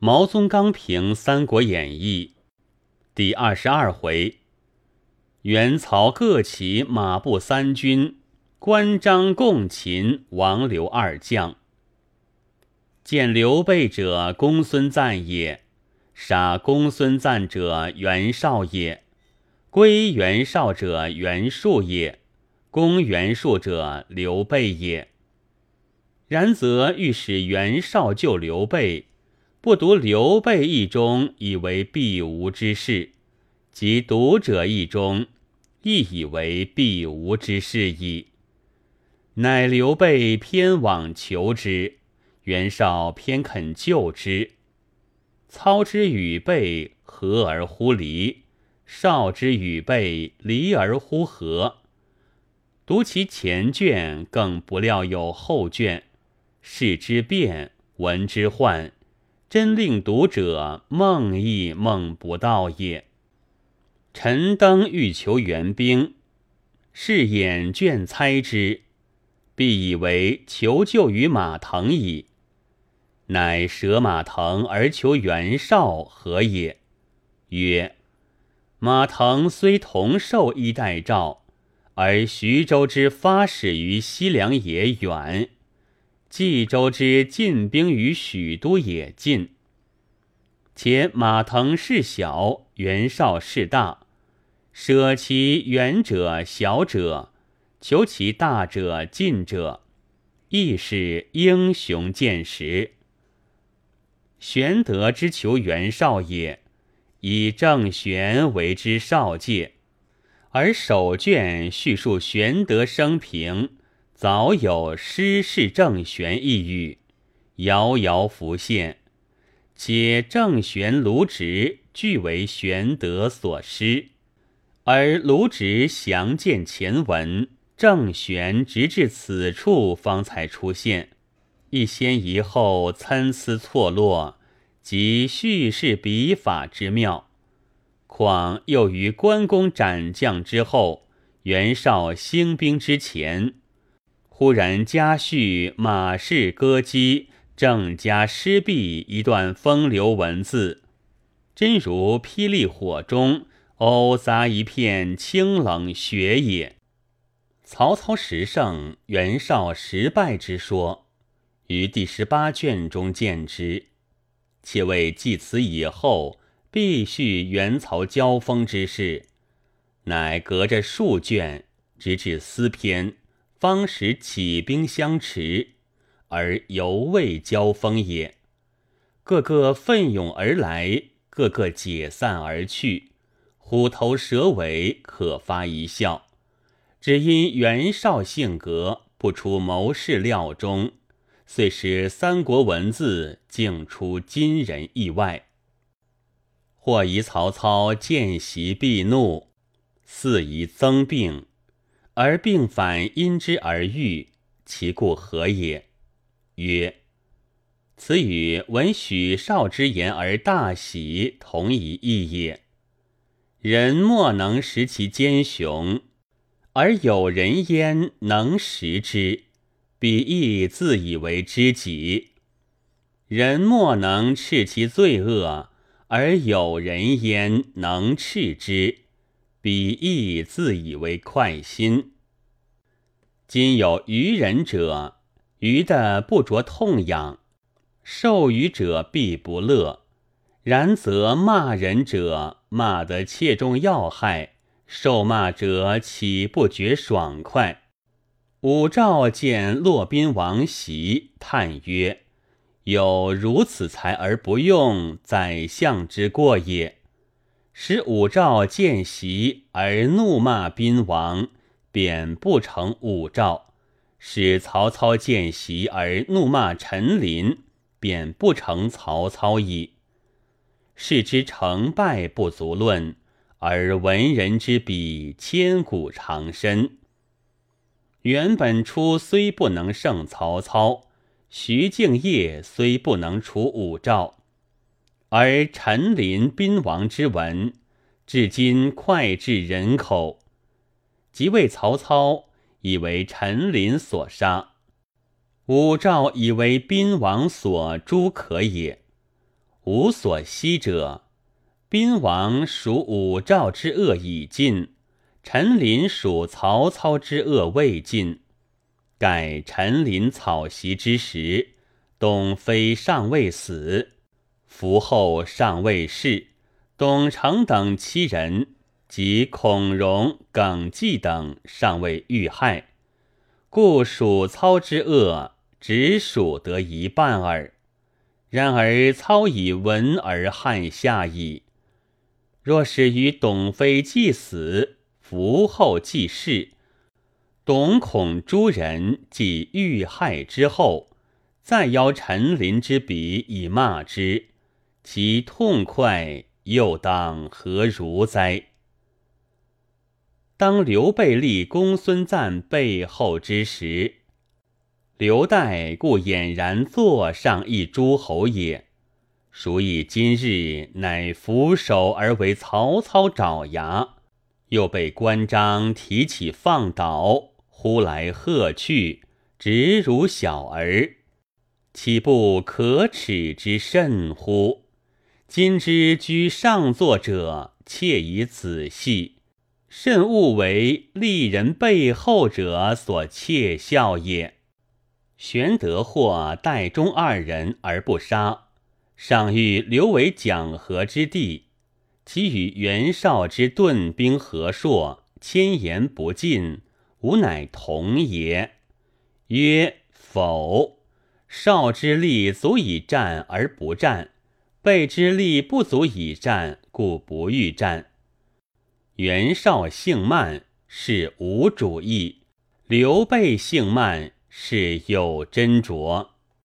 毛宗刚评《三国演义》第二十二回：袁曹各起马步三军，关张共擒王刘二将。见刘备者，公孙瓒也；杀公孙瓒者，袁绍也；归袁绍者，袁术也；攻袁术者，刘备也。然则欲使袁绍救刘备，不独刘备一中以为必无之事，即读者一中亦以为必无之事矣。乃刘备偏往求之，袁绍偏肯救之。操之与备合而乎离，绍之与备离而乎合。读其前卷，更不料有后卷。视之变，闻之幻，真令读者梦亦梦不到也。陈登欲求援兵，是眼卷猜之，必以为求救于马腾矣。乃舍马腾而求袁绍，何也？曰：马腾虽同受一代诏，而徐州之发始于西凉也远。冀州之进兵于许都也近，且马腾事小，袁绍事大，舍其远者小者，求其大者近者，亦是英雄见识。玄德之求袁绍也，以郑玄为之少介，而首卷叙述玄德生平。早有失事郑玄一语，遥遥浮现，且郑玄、卢植俱为玄德所失，而卢植详见前文，郑玄直至此处方才出现，一先一后，参差错落，即叙事笔法之妙。况又于关公斩将之后，袁绍兴兵之前。忽然加叙马氏歌姬郑家失璧一段风流文字，真如霹雳火中偶砸一片清冷雪也。曹操十胜，袁绍十败之说，于第十八卷中见之。且为继此以后必叙袁曹交锋之事，乃隔着数卷，直至思篇。方使起兵相持，而犹未交锋也。个个奋勇而来，个个解散而去，虎头蛇尾，可发一笑。只因袁绍性格不出谋士料中，遂使三国文字竟出今人意外。或疑曹操见袭必怒，似疑增病。而病反因之而愈，其故何也？曰：此与闻许绍之言而大喜，同一意也。人莫能识其奸雄，而有人焉能识之，彼亦自以为知己。人莫能斥其罪恶，而有人焉能斥之。彼亦自以为快心。今有愚人者，愚的不着痛痒；受愚者必不乐。然则骂人者，骂得切中要害；受骂者岂不觉爽快？武曌见骆宾王袭，叹曰：“有如此才而不用，宰相之过也。”使武曌见袭而怒骂宾王，贬不成武曌；使曹操见袭而怒骂陈琳，贬不成曹操矣。是之成败不足论，而文人之笔千古长深。袁本初虽不能胜曹操，徐敬业虽不能除武曌。而陈琳、宾王之文，至今脍炙人口。即为曹操以为陈琳所杀，武曌以为宾王所诛可也。无所惜者。宾王属武曌之恶已尽，陈琳属曹操之恶未尽。盖陈琳草席之时，董飞尚未死，伏后尚未逝，董承等七人及孔融、耿纪等尚未遇害，故蜀操之恶只属得一半耳。然而操以文而汉下矣。若是与董妃既死，伏后既逝。董孔诸人既遇害之后，再邀陈琳之笔以骂之，其痛快又当何如哉？当刘备立公孙瓒背后之时，刘岱故俨然坐上一诸侯也。孰以今日乃俯首而为曹操爪牙，又被关张提起放倒？呼来喝去，直如小儿，岂不可耻之甚乎？今之居上座者，切以仔细，甚勿为立人背后者所窃笑也。玄德或代中二人而不杀，尚欲留为讲和之地，其与袁绍之盾兵合硕，千言不尽。吾乃同也。曰否。少之力足以战而不战，备之力不足以战，故不欲战。袁绍性慢，是无主意；刘备性慢，是有斟酌。